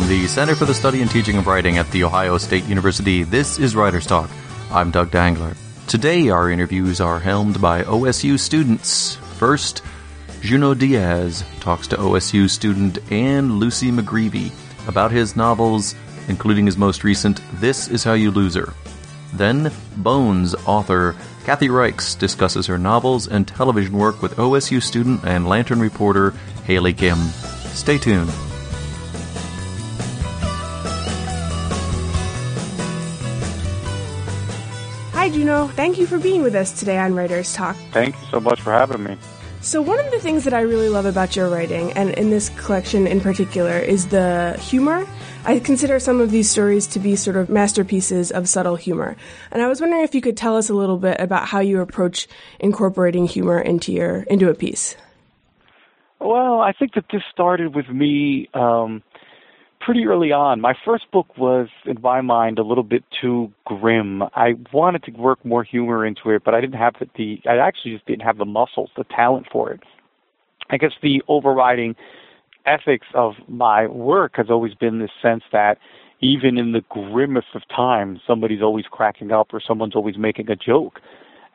From the Center for the Study and Teaching of Writing at The Ohio State University, this is Writer's Talk. I'm Doug Dangler. Today, our interviews are helmed by OSU students. First, Junot Diaz talks to OSU student Anne Lucy McGreevy about his novels, including his most recent This Is How You Lose Her. Then, Bones author Kathy Reichs discusses her novels and television work with OSU student and Lantern reporter Hailey Kim. Stay tuned. Hi, Junot. Thank you for being with us today on Writers Talk. Thank you so much for having me. So, one of the things that I really love about your writing, and in this collection in particular, is the humor. I consider some of these stories to be sort of masterpieces of subtle humor. And I was wondering if you could tell us a little bit about how you approach incorporating humor into your into a piece. Well, I think that this started with me um, pretty early on. My first book was, in my mind, a little bit too grim. I wanted to work more humor into it, but I didn't have the. I actually just didn't have the muscles, the talent for it. I guess the overriding ethics of my work has always been this sense that even in the grimmest of times, somebody's always cracking up or someone's always making a joke,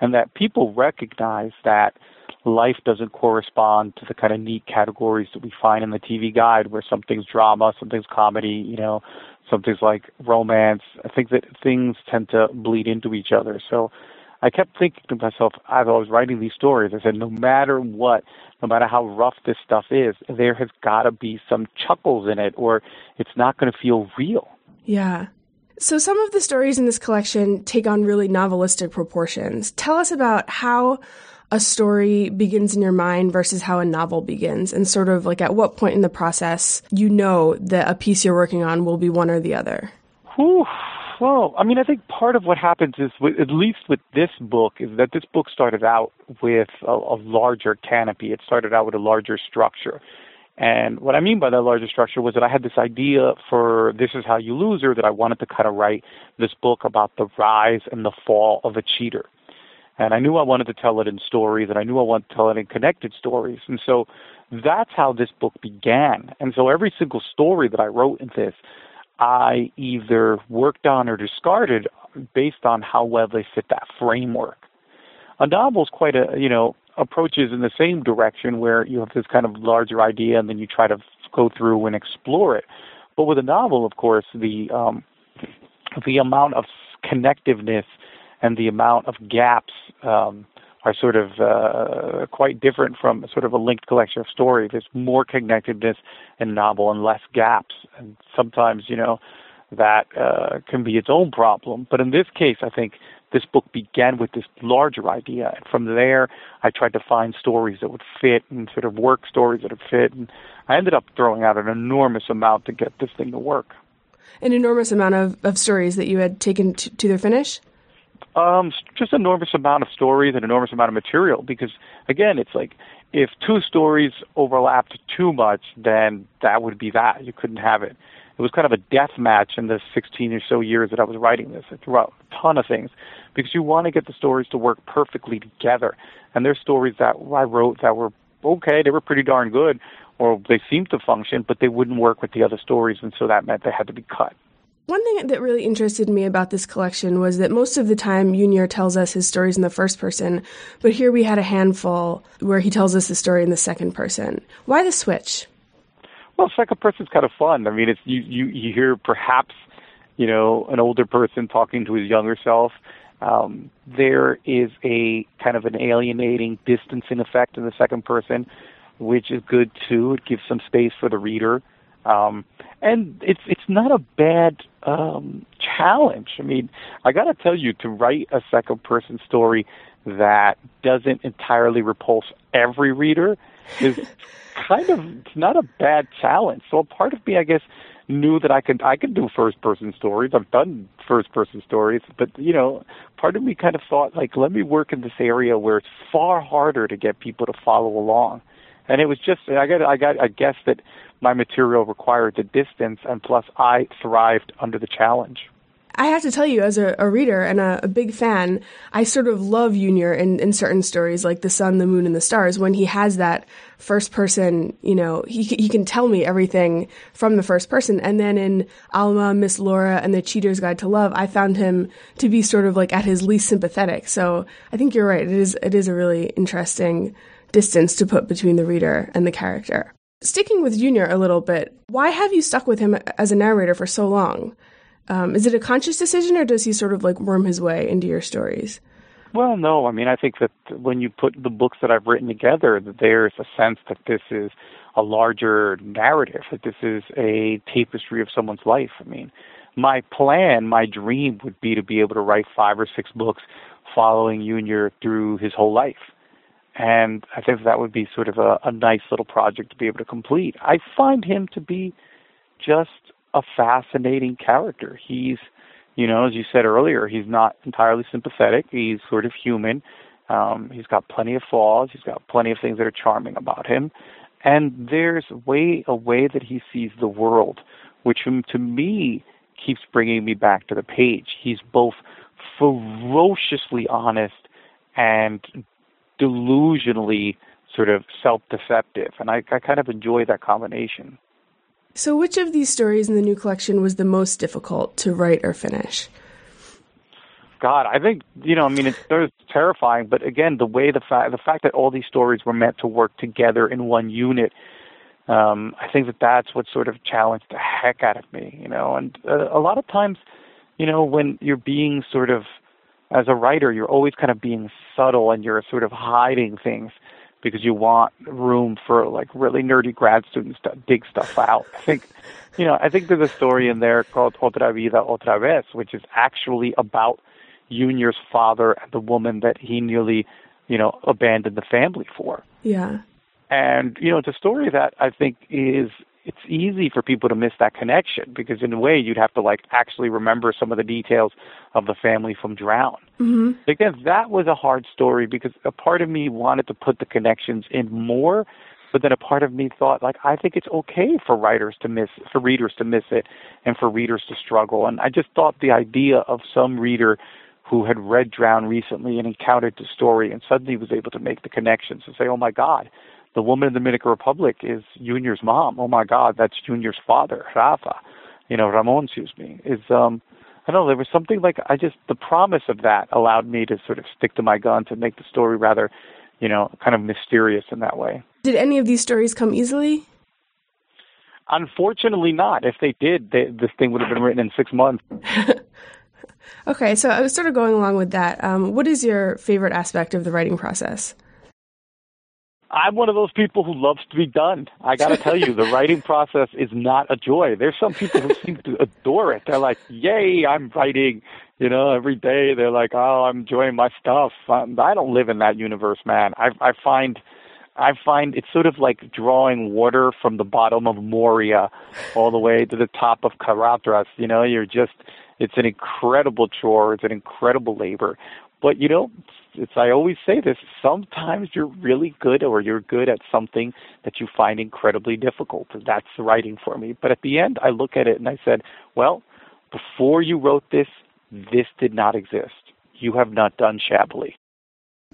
and that people recognize that life doesn't correspond to the kind of neat categories that we find in the TV guide where something's drama, something's comedy, you know, something's like romance. I think that things tend to bleed into each other. So I kept thinking to myself as I was writing these stories, I said, no matter what, no matter how rough this stuff is, there has got to be some chuckles in it or it's not going to feel real. Yeah. So some of the stories in this collection take on really novelistic proportions. Tell us about how a story begins in your mind versus how a novel begins and sort of like at what point in the process you know that a piece you're working on will be one or the other Whew. well i mean i think part of what happens is with, at least with this book is that this book started out with a, a larger canopy it started out with a larger structure and what I mean by that larger structure was that I had this idea for This Is How You Lose Her that I wanted to kind of write this book about the rise and the fall of a cheater. And I knew I wanted to tell it in stories, and I knew I wanted to tell it in connected stories. And so that's how this book began. And so every single story that I wrote in this, I either worked on or discarded based on how well they fit that framework. A novel is quite a, you know, approaches in the same direction where you have this kind of larger idea and then you try to go through and explore it. But with a novel, of course, the um, the amount of connectiveness and the amount of gaps um, are sort of uh, quite different from sort of a linked collection of stories. There's more connectedness in a novel and less gaps, and sometimes you know that uh, can be its own problem. But in this case, I think this book began with this larger idea, and from there, I tried to find stories that would fit and sort of work stories that would fit, and I ended up throwing out an enormous amount to get this thing to work. An enormous amount of, of stories that you had taken to, to their finish. Um, just an enormous amount of stories and enormous amount of material because again, it's like if two stories overlapped too much, then that would be that. You couldn't have it. It was kind of a death match in the 16 or so years that I was writing this. I threw out a ton of things because you want to get the stories to work perfectly together. And there's stories that I wrote that were okay, they were pretty darn good, or they seemed to function, but they wouldn't work with the other stories, and so that meant they had to be cut. One thing that really interested me about this collection was that most of the time Yunior tells us his stories in the first person, but here we had a handful where he tells us the story in the second person. Why the switch? Well, second person's kind of fun. I mean, it's you you you hear perhaps you know an older person talking to his younger self. Um, there is a kind of an alienating, distancing effect in the second person, which is good too. It gives some space for the reader. Um, and it's it's not a bad um, challenge. I mean, I got to tell you, to write a second person story that doesn't entirely repulse every reader is kind of it's not a bad challenge. So a part of me, I guess, knew that I could I could do first person stories. I've done first person stories, but you know, part of me kind of thought like, let me work in this area where it's far harder to get people to follow along. And it was just I got I got I guess that my material required the distance, and plus I thrived under the challenge. I have to tell you, as a, a reader and a, a, big fan, I sort of love Yunior in, in certain stories like The Sun, the Moon, and the Stars when he has that first person, you know, he, he can tell me everything from the first person. And then in Alma, Miss Lora, and The Cheater's Guide to Love, I found him to be sort of like at his least sympathetic. So I think you're right. It is, it is a really interesting distance to put between the reader and the character. Sticking with Yunior a little bit, why have you stuck with him as a narrator for so long? Um, is it a conscious decision, or does he sort of like worm his way into your stories? Well, no. I mean, I think that when you put the books that I've written together, that there's a sense that this is a larger narrative, that this is a tapestry of someone's life. I mean, my plan, my dream would be to be able to write five or six books following Yunior through his whole life. And I think that would be sort of a, a nice little project to be able to complete. I find him to be just a fascinating character. He's, you know, as you said earlier, he's not entirely sympathetic. He's sort of human. Um, he's got plenty of flaws. He's got plenty of things that are charming about him. And there's way a way that he sees the world, which to me keeps bringing me back to the page. He's both ferociously honest and delusionally sort of self-deceptive, and I, I kind of enjoy that combination. So, which of these stories in the new collection was the most difficult to write or finish? God, I think you know. I mean, it's, it's terrifying, but again, the way the fact the fact that all these stories were meant to work together in one unit, um, I think that that's what sort of challenged the heck out of me. You know, and uh, a lot of times, you know, when you're being sort of as a writer, you're always kind of being subtle and you're sort of hiding things because you want room for like really nerdy grad students to dig stuff out. I think, you know, I think there's a story in there called Otra Vida Otra Vez, which is actually about Yunior's father and the woman that he nearly, you know, abandoned the family for. Yeah. And, you know, it's a story that I think is it's easy for people to miss that connection because in a way you'd have to like actually remember some of the details of the family from Drown. Mm-hmm. Again, that was a hard story because a part of me wanted to put the connections in more, but then a part of me thought like I think it's okay for writers to miss for readers to miss it and for readers to struggle. And I just thought the idea of some reader who had read Drown recently and encountered the story and suddenly was able to make the connections and say, "Oh my God, the woman in the Dominican Republic is Yunior's mom. Oh my God, that's Yunior's father, Rafa. You know, Ramon, excuse me. Is um, I don't know. There was something like I just the promise of that allowed me to sort of stick to my guns and make the story rather, you know, kind of mysterious in that way. Did any of these stories come easily? Unfortunately, not. If they did, they, this thing would have been written in six months. okay, so I was sort of going along with that. Um, what is your favorite aspect of the writing process? I'm one of those people who loves to be done. I got to tell you, the writing process is not a joy. There's some people who seem to adore it. They're like, "Yay, I'm writing!" You know, every day they're like, "Oh, I'm enjoying my stuff." Um, I don't live in that universe, man. I I find I find it's sort of like drawing water from the bottom of Moria all the way to the top of Caradhras. You know, you're just it's an incredible chore. It's an incredible labor. But you know, it's I always say this, sometimes you're really good or you're good at something that you find incredibly difficult. That's writing for me. But at the end I look at it and I said, Well, before you wrote this, this did not exist. You have not done shabbily.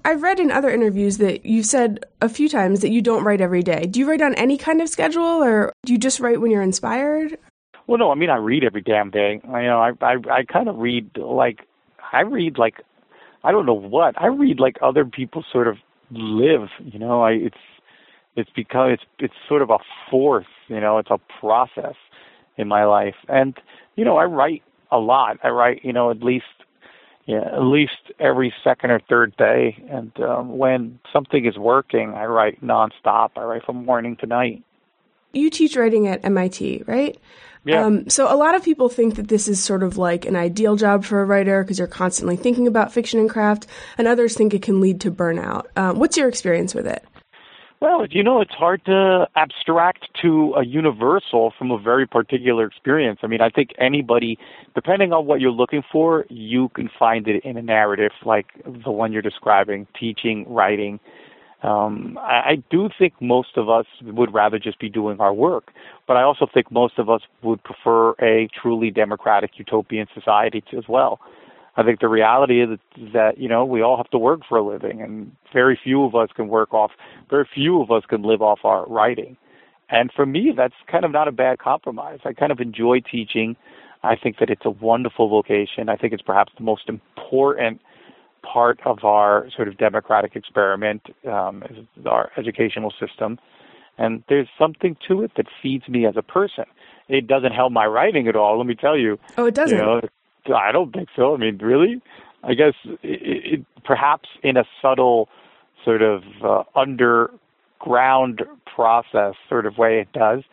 I've read in other interviews that you've said a few times that you don't write every day. Do you write on any kind of schedule or do you just write when you're inspired? Well, no, I mean I read every damn day. I, you know, I I, I kind of read like I read like I don't know what. I read like other people sort of live, you know, I it's it's become it's it's sort of a force, you know, it's a process in my life. And you know, I write a lot. I write, you know, at least yeah, at least every second or third day. And um, when something is working, I write nonstop. I write from morning to night. You teach writing at MIT, right? Yeah. Um, so a lot of people think that this is sort of like an ideal job for a writer because you're constantly thinking about fiction and craft, and others think it can lead to burnout. Um, what's your experience with it? Well, you know, it's hard to abstract to a universal from a very particular experience. I mean, I think anybody, depending on what you're looking for, you can find it in a narrative like the one you're describing, teaching, writing. Um, I, I do think most of us would rather just be doing our work, but I also think most of us would prefer a truly democratic utopian society as well. I think the reality is that, that you know we all have to work for a living, and very few of us can work off. Very few of us can live off our writing, and for me, that's kind of not a bad compromise. I kind of enjoy teaching. I think that it's a wonderful vocation. I think it's perhaps the most important part of our sort of democratic experiment, um, our educational system. And there's something to it that feeds me as a person. It doesn't help my writing at all, let me tell you. Oh, it doesn't? You know, I don't think so. I mean, really? I guess it, it, perhaps in a subtle sort of uh, underground process sort of way it does.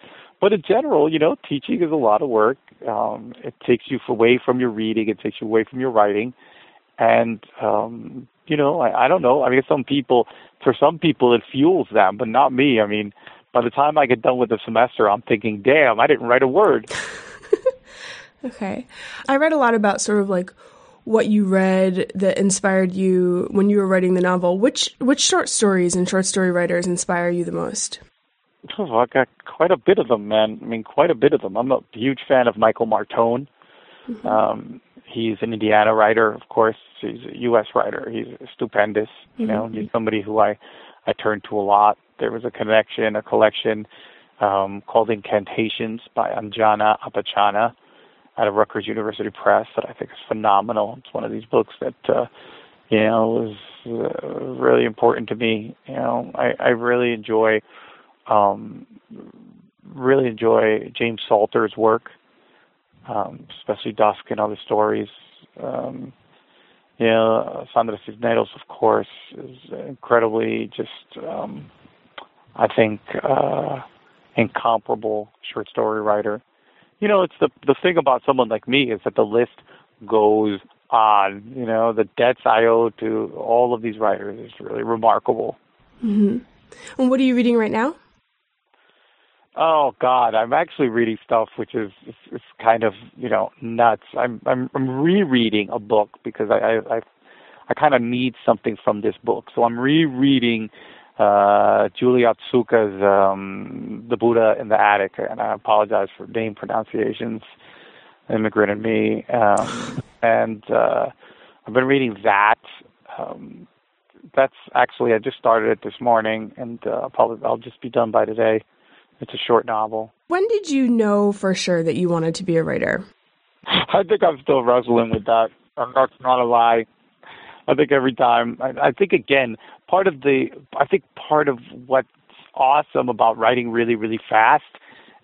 But in general, you know, teaching is a lot of work. Um, it takes you away from your reading. It takes you away from your writing. And, um, you know, I, I don't know. I mean, some people, for some people, it fuels them, but not me. I mean, by the time I get done with the semester, I'm thinking, damn, I didn't write a word. Okay. I read a lot about sort of like what you read that inspired you when you were writing the novel. Which which short stories and short story writers inspire you the most? Oh, I got quite a bit of them, man. I mean, quite a bit of them. I'm a huge fan of Michael Martone. Mm-hmm. Um, he's an Indiana writer, of course. He's a U.S. writer. He's stupendous. You mm-hmm. know, he's somebody who I I turn to a lot. There was a connection, a collection um, called Incantations by Anjana Appachana out of Rutgers University Press that I think is phenomenal. It's one of these books that uh, you know was uh, really important to me. You know, I, I really enjoy um, really enjoy James Salter's work, um, especially Dusk and other stories. Um, you know, Sandra Cisneros, of course, is incredibly just, um, I think, uh, incomparable short story writer you know, it's the the thing about someone like me is that the list goes on. You know, the debts I owe to all of these writers is really remarkable. Mm-hmm. And what are you reading right now? Oh God, I'm actually reading stuff which is it's, kind of you know nuts. I'm I'm I'm rereading a book because I I I, I kind of need something from this book, so I'm rereading uh, Julie Otsuka's um, The Buddha in the Attic, and I apologize for name pronunciations, Immigrant and Me. Um, and uh, I've been reading that. Um, that's actually, I just started it this morning, and uh, probably I'll just be done by today. It's a short novel. When did you know for sure that you wanted to be a writer? I think I'm still wrestling with that. That's not a lie. I think every time, I, I think again, part of the I think part of what's awesome about writing really really fast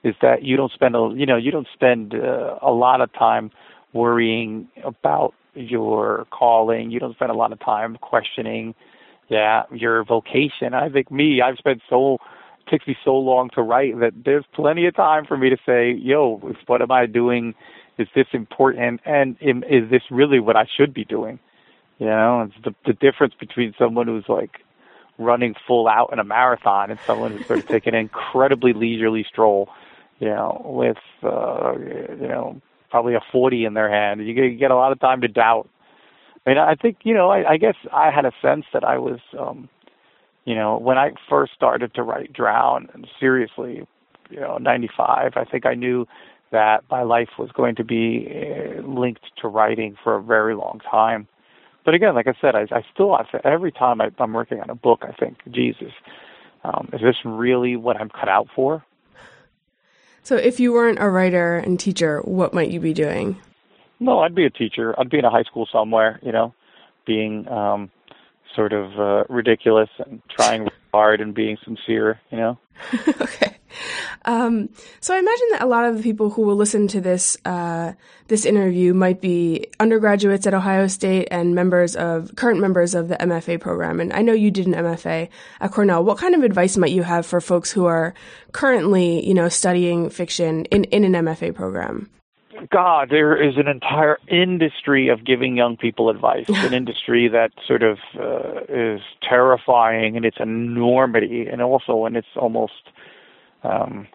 is that you don't spend a you know you don't spend uh, a lot of time worrying about your calling. You don't spend a lot of time questioning yeah your vocation. I think me I've spent so takes me so long to write that there's plenty of time for me to say yo what am I doing? Is this important? And is this really what I should be doing? You know, it's the the difference between someone who's like running full out in a marathon and someone who's sort of taking an incredibly leisurely stroll, you know, with uh, you know probably a 40 in their hand. You get a lot of time to doubt. I mean, I think you know, I, I guess I had a sense that I was, um, you know, when I first started to write Drown, seriously, you know, 95, I think I knew that my life was going to be uh, linked to writing for a very long time but again, like I said, I, I still every time I, I'm working on a book, I think, Jesus, um, is this really what I'm cut out for? So, if you weren't a writer and teacher, what might you be doing? No, I'd be a teacher. I'd be in a high school somewhere, you know, being um, sort of uh, ridiculous and trying hard and being sincere, you know. okay. Um, so I imagine that a lot of the people who will listen to this uh, this interview might be undergraduates at Ohio State and members of current members of the MFA program. And I know you did an MFA at Cornell. What kind of advice might you have for folks who are currently, you know, studying fiction in, in an MFA program? God, there is an entire industry of giving young people advice, an industry that sort of uh, is terrifying in its enormity and also in its almost um,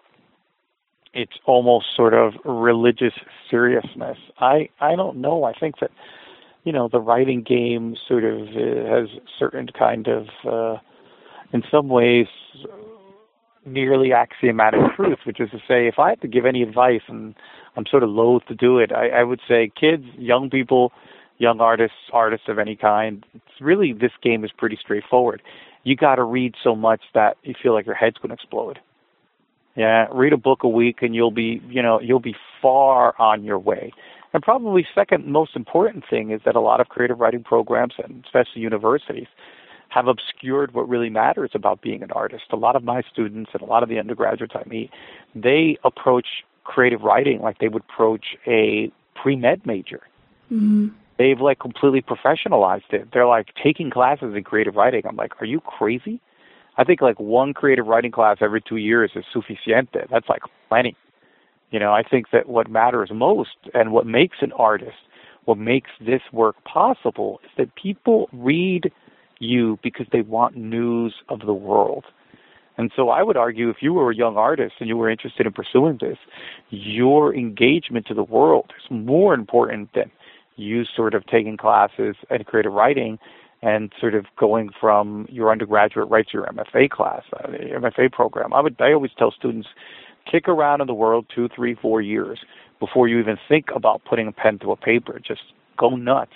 it's almost sort of religious seriousness. I I don't know. I think that you know the writing game sort of uh, has certain kind of uh, in some ways, nearly axiomatic truth, which is to say, if I had to give any advice, and I'm sort of loath to do it, I, I would say kids, young people, young artists, artists of any kind, it's really this game is pretty straightforward. You got to read so much that you feel like your head's going to explode. Yeah, read a book a week and you'll be, you know, you'll be far on your way. And probably second most important thing is that a lot of creative writing programs and especially universities have obscured what really matters about being an artist. A lot of my students and a lot of the undergraduates I meet, they approach creative writing like they would approach a pre-med major. Mm-hmm. They've like completely professionalized it. They're like taking classes in creative writing. I'm like, are you crazy? I think like one creative writing class every two years is suficiente. That's like plenty. You know, I think that what matters most and what makes an artist, what makes this work possible, is that people read you because they want news of the world. And so I would argue if you were a young artist and you were interested in pursuing this, your engagement to the world is more important than you sort of taking classes and creative writing and sort of going from your undergraduate right to your MFA class, uh, MFA program. I would I always tell students kick around in the world two, three, four years before you even think about putting a pen to a paper. Just go nuts.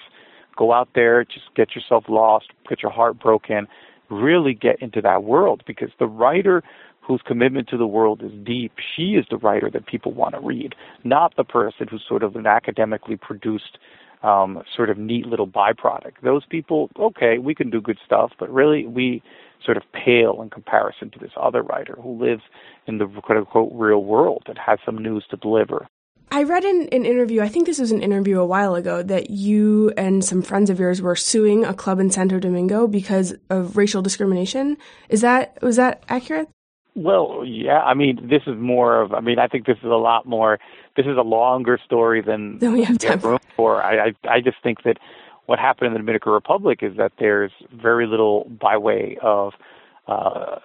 Go out there, just get yourself lost, get your heart broken, really get into that world because the writer whose commitment to the world is deep, she is the writer that people want to read, not the person who's sort of an academically produced um, sort of neat little byproduct. Those people, okay, we can do good stuff, but really we sort of pale in comparison to this other writer who lives in the quote unquote real world and has some news to deliver. I read in an interview, I think this was an interview a while ago, that you and some friends of yours were suing a club in Santo Domingo because of racial discrimination. Is that was that accurate? Well, yeah. I mean, this is more of. I mean, I think this is a lot more. This is a longer story than than we have time room for. I, I I just think that what happened in the Dominican Republic is that there's very little by way of uh,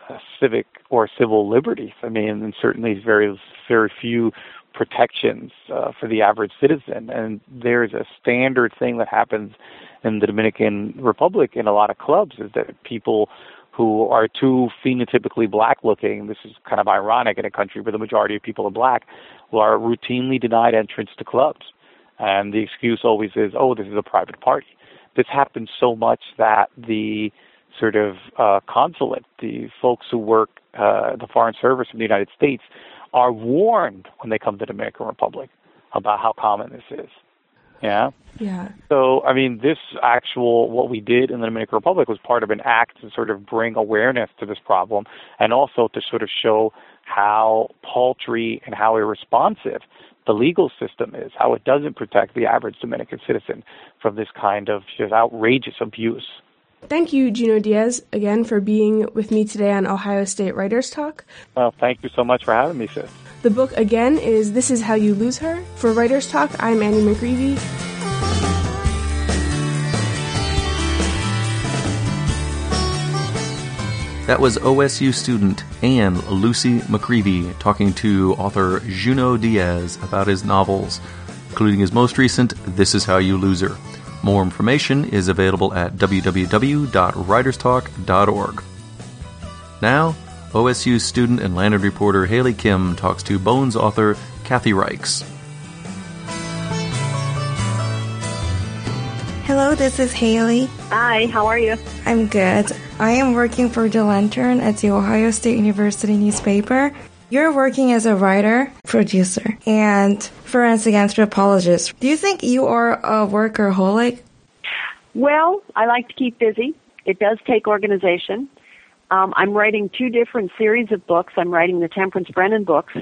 civic or civil liberties. I mean, and certainly very very few protections uh, for the average citizen. And there's a standard thing that happens in the Dominican Republic in a lot of clubs is that people who are too phenotypically black looking, this is kind of ironic in a country where the majority of people are black, are routinely denied entrance to clubs. And the excuse always is, oh, this is a private party. This happens so much that the sort of uh, consulate, the folks who work uh, the Foreign Service in the United States, are warned when they come to the Dominican Republic about how common this is. Yeah. Yeah. So, I mean, this actual, what we did in the Dominican Republic was part of an act to sort of bring awareness to this problem and also to sort of show how paltry and how irresponsive the legal system is, how it doesn't protect the average Dominican citizen from this kind of just outrageous abuse. Thank you, Junot Diaz, again for being with me today on Ohio State Writers Talk. Well, thank you so much for having me, sis. The book, again, is This Is How You Lose Her. For Writers Talk, I'm Annie McGreevy. That was OSU student Anne Lucy McGreevy talking to author Junot Diaz about his novels, including his most recent, This Is How You Lose Her. More information is available at www.writerstalk.org. Now, OSU student and Lantern reporter Hailey Kim talks to Bones author Kathy Reichs. Hello, this is Hailey. Hi, how are you? I'm good. I am working for The Lantern at the Ohio State University newspaper. You're working as a writer, producer, and forensic anthropologist. Do you think you are a workaholic? Well, I like to keep busy. It does take organization. Um, I'm writing two different series of books. I'm writing the Temperance Brennan books,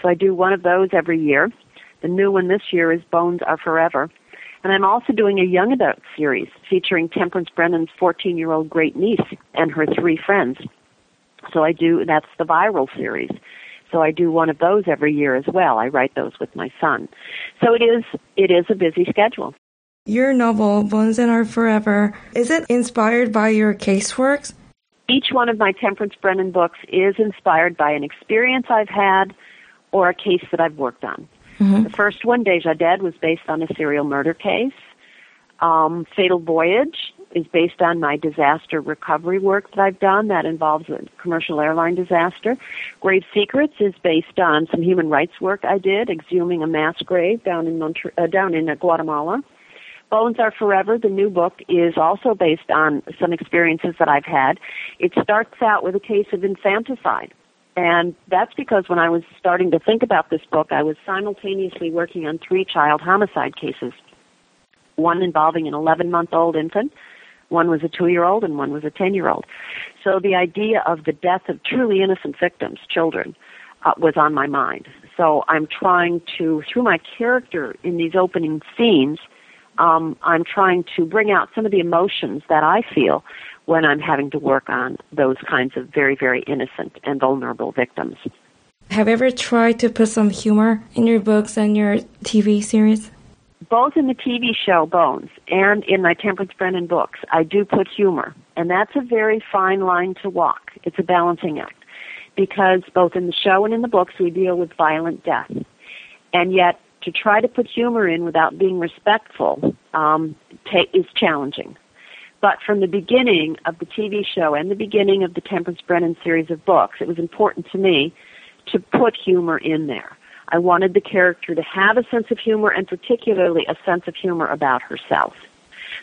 so I do one of those every year. The new one this year is Bones Are Forever. And I'm also doing a young adult series featuring Temperance Brennan's 14 year old great niece and her three friends. So I do, that's the Virals series. So I do one of those every year as well. I write those with my son. So it is, it is a busy schedule. Your novel, Bones Are Forever, is it inspired by your caseworks? Each one of my Temperance Brennan books is inspired by an experience I've had or a case that I've worked on. Mm-hmm. The first one, Deja Dead, was based on a serial murder case. Um, Fatal Voyage is based on my disaster recovery work that I've done. That involves a commercial airline disaster. Grave Secrets is based on some human rights work I did, exhuming a mass grave down in Montre- uh, down in uh, Guatemala. Bones Are Forever, the new book, is also based on some experiences that I've had. It starts out with a case of infanticide. And that's because when I was starting to think about this book, I was simultaneously working on three child homicide cases. One involving an 11 month old infant, one was a two year old, and one was a 10 year old. So the idea of the death of truly innocent victims, children, uh, was on my mind. So I'm trying to, through my character in these opening scenes, um, I'm trying to bring out some of the emotions that I feel when I'm having to work on those kinds of very, very innocent and vulnerable victims. Have you ever tried to put some humor in your books and your TV series? Both in the TV show Bones and in my Temperance Brennan books, I do put humor. And that's a very fine line to walk. It's a balancing act. Because both in the show and in the books, we deal with violent death. And yet, to try to put humor in without being respectful um, is challenging. But from the beginning of the TV show and the beginning of the Temperance Brennan series of books, it was important to me to put humor in there. I wanted the character to have a sense of humor and particularly a sense of humor about herself.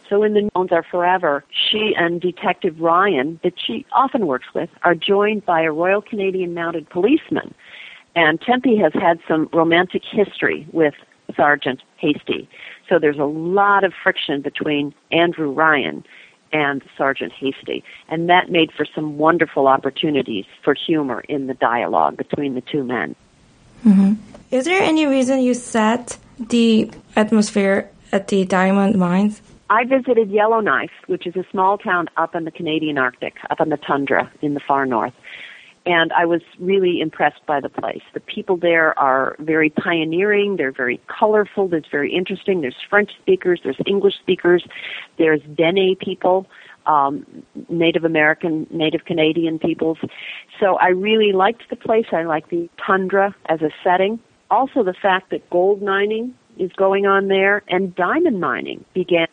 So in The Bones Are Forever, she and Detective Ryan, that she often works with, are joined by a Royal Canadian Mounted Policeman and Tempe has had some romantic history with Sergeant Hasty. So there's a lot of friction between Andrew Ryan and Sergeant Hasty. And that made for some wonderful opportunities for humor in the dialogue between the two men. Mm-hmm. Is there any reason you set the atmosphere at the diamond mines? I visited Yellowknife, which is a small town up in the Canadian Arctic, up in the tundra in the far north and I was really impressed by the place. The people there are very pioneering, they're very colorful, there's very interesting. There's French speakers, there's English speakers, there's Dene people, um, Native American, Native Canadian peoples. So I really liked the place. I liked the tundra as a setting. Also the fact that gold mining is going on there and diamond mining began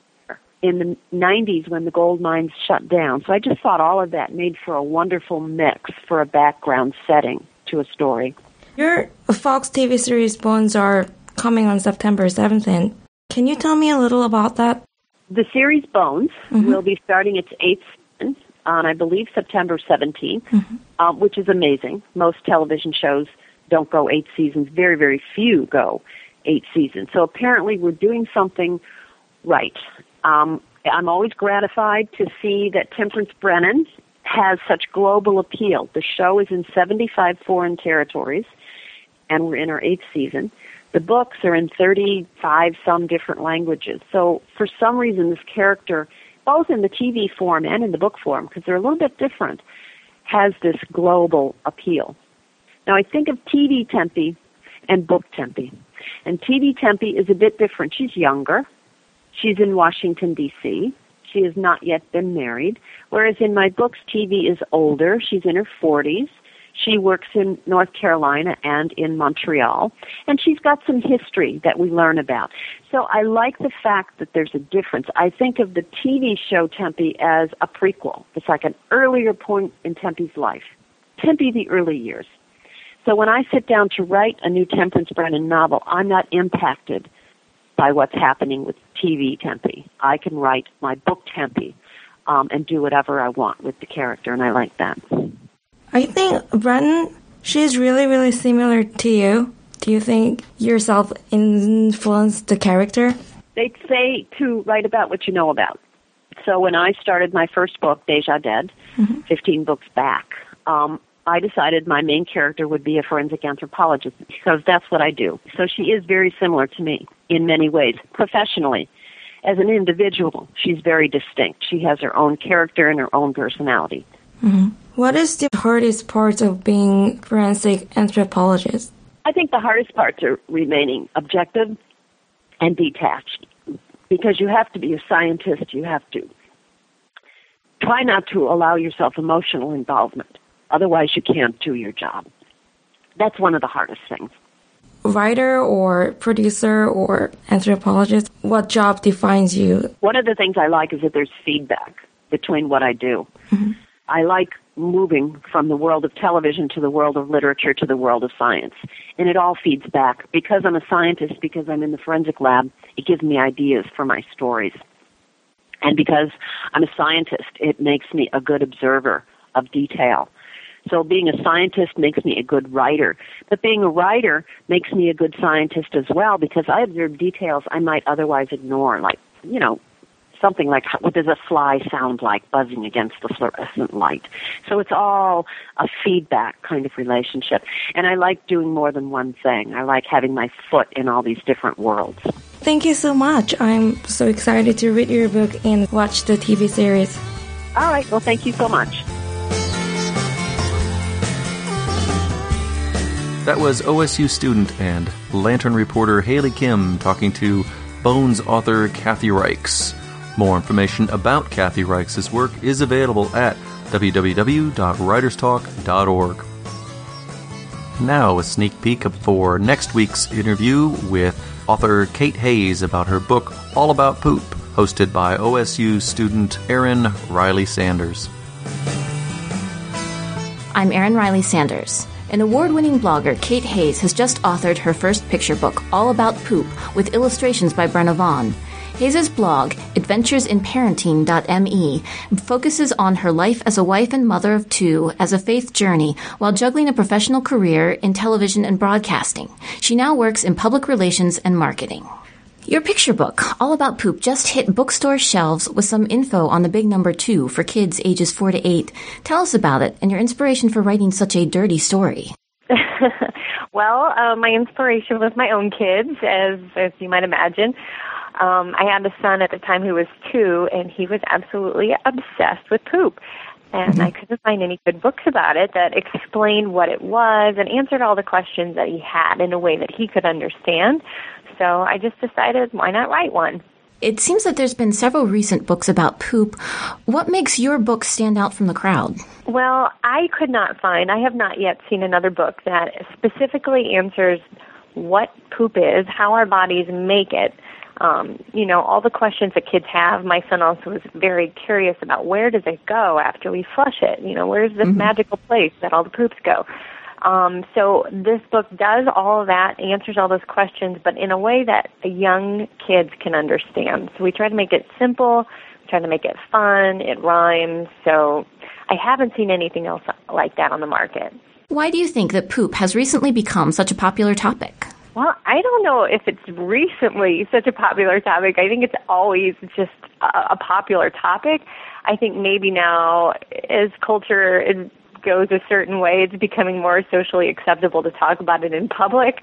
in the 90s when the gold mines shut down. So I just thought all of that made for a wonderful mix for a background setting to a story. Your Fox TV series Bones are coming on September 7th. And Can you tell me a little about that? The series Bones mm-hmm. will be starting its eighth season on, I believe, September 17th, mm-hmm. um, which is amazing. Most television shows don't go eight seasons. Very, very few go eight seasons. So apparently we're doing something right. Um, I'm always gratified to see that Temperance Brennan has such global appeal. The show is in 75 foreign territories, and we're in our eighth season. The books are in 35 some different languages. So for some reason, this character, both in the TV form and in the book form, because they're a little bit different, has this global appeal. Now I think of TV Tempe and book Tempe. And TV Tempe is a bit different. She's younger. She's in Washington, D.C. She has not yet been married. Whereas in my books, TV is older. She's in her 40s. She works in North Carolina and in Montreal. And she's got some history that we learn about. So I like the fact that there's a difference. I think of the TV show Tempe as a prequel. It's like an earlier point in Tempe's life. Tempe, the early years. So when I sit down to write a new Temperance Brennan novel, I'm not impacted by what's happening with TV Tempe. I can write my book Tempe um, and do whatever I want with the character, and I like that. I think Brennan, she's really, really similar to you. Do you think yourself influenced the character? They say to write about what you know about. So when I started my first book, Deja Dead, mm-hmm. 15 books back, um, I decided my main character would be a forensic anthropologist because that's what I do. So she is very similar to me in many ways, professionally. As an individual, she's very distinct. She has her own character and her own personality. Mm-hmm. What is the hardest part of being forensic anthropologist? I think the hardest parts are remaining objective and detached because you have to be a scientist. You have to try not to allow yourself emotional involvement Otherwise, you can't do your job. That's one of the hardest things. writer or producer or anthropologist? What job defines you? One of the things I like is that there's feedback between what I do. Mm-hmm. I like moving from the world of television to the world of literature to the world of science. And it all feeds back. Because I'm a scientist, because I'm in the forensic lab, it gives me ideas for my stories. And because I'm a scientist, it makes me a good observer of detail. So being a scientist makes me a good writer. But being a writer makes me a good scientist as well because I observe details I might otherwise ignore, like, you know, something like what does a fly sound like buzzing against the fluorescent light. So it's all a feedback kind of relationship. And I like doing more than one thing. I like having my foot in all these different worlds. Thank you so much. I'm so excited to read your book and watch the TV series. All right. Well, thank you so much. That was OSU student and Lantern reporter Hailey Kim talking to Bones author Kathy Reichs. More information about Kathy Reichs' work is available at www.writerstalk.org. Now, a sneak peek for next week's interview with author Kate Hayes about her book All About Poop, hosted by OSU student Erin Riley Sanders. I'm Erin Riley Sanders. An award winning blogger, Kate Hayes, has just authored her first picture book, All About Poop, with illustrations by Brenna Vaughn. Hayes' blog, adventuresinparenting.me, focuses on her life as a wife and mother of two as a faith journey while juggling a professional career in television and broadcasting. She now works in public relations and marketing. Your picture book, All About Poop, just hit bookstore shelves with some info on the big number two for kids ages four to eight. Tell us about it and your inspiration for writing such a dirty story. well, uh, my inspiration was my own kids, as as you might imagine. Um, I had a son at the time who was two, and he was absolutely obsessed with poop. And mm-hmm. I couldn't find any good books about it that explained what it was and answered all the questions that he had in a way that he could understand. So I just decided, why not write one? It seems that there's been several recent books about poop. What makes your book stand out from the crowd? Well, I could not find, I have not yet seen another book that specifically answers what poop is, how our bodies make it, um, you know, all the questions that kids have. My son also was very curious about where does it go after we flush it? You know, where's this mm-hmm. magical place that all the poops go? Um, so this book does all of that, answers all those questions, but in a way that young kids can understand. So we try to make it simple, we try to make it fun, it rhymes. So I haven't seen anything else like that on the market. Why do you think that poop has recently become such a popular topic? Well, I don't know if it's recently such a popular topic. I think it's always just a, popular topic. I think maybe now, as culture goes a certain way, it's becoming more socially acceptable to talk about it in public.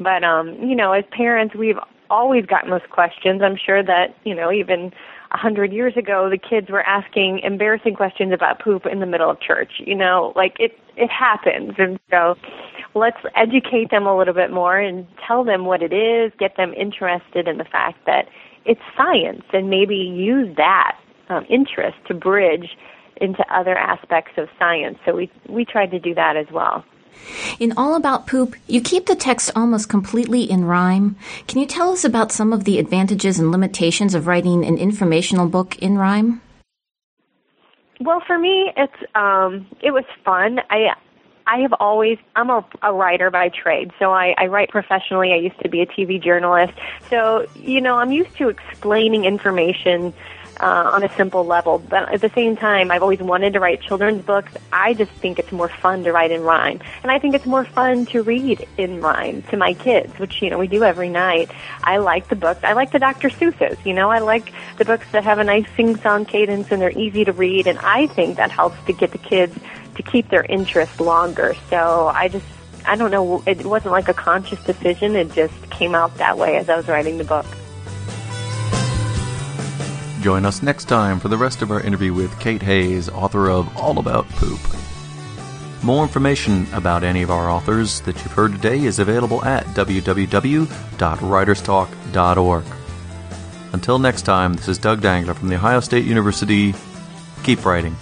But um, you know, as parents, we've always gotten those questions. I'm sure that you know, even a hundred years ago, the kids were asking embarrassing questions about poop in the middle of church. You know, like it it happens, and so let's educate them a little bit more and tell them what it is, get them interested in the fact that it's science, and maybe use that um, interest to bridge into other aspects of science. So we we tried to do that as well. In All About Poop, you keep the text almost completely in rhyme. Can you tell us about some of the advantages and limitations of writing an informational book in rhyme? Well, for me, it's um, it was fun. I I have always I'm a, a writer by trade, so I, I write professionally. I used to be a TV journalist, so you know I'm used to explaining information uh, on a simple level. But at the same time, I've always wanted to write children's books. I just think it's more fun to write in rhyme. And I think it's more fun to read in rhyme to my kids, which, you know, we do every night. I like the books. I like the Dr. Seuss's, you know, I like the books that have a nice sing-song cadence and they're easy to read. And I think that helps to get the kids to keep their interest longer. So I just, I don't know, it wasn't like a conscious decision. It just came out that way as I was writing the book. Join us next time for the rest of our interview with Kate Hayes, author of All About Poop. More information about any of our authors that you've heard today is available at www.writerstalk.org. Until next time, this is Doug Dangler from The Ohio State University. Keep writing.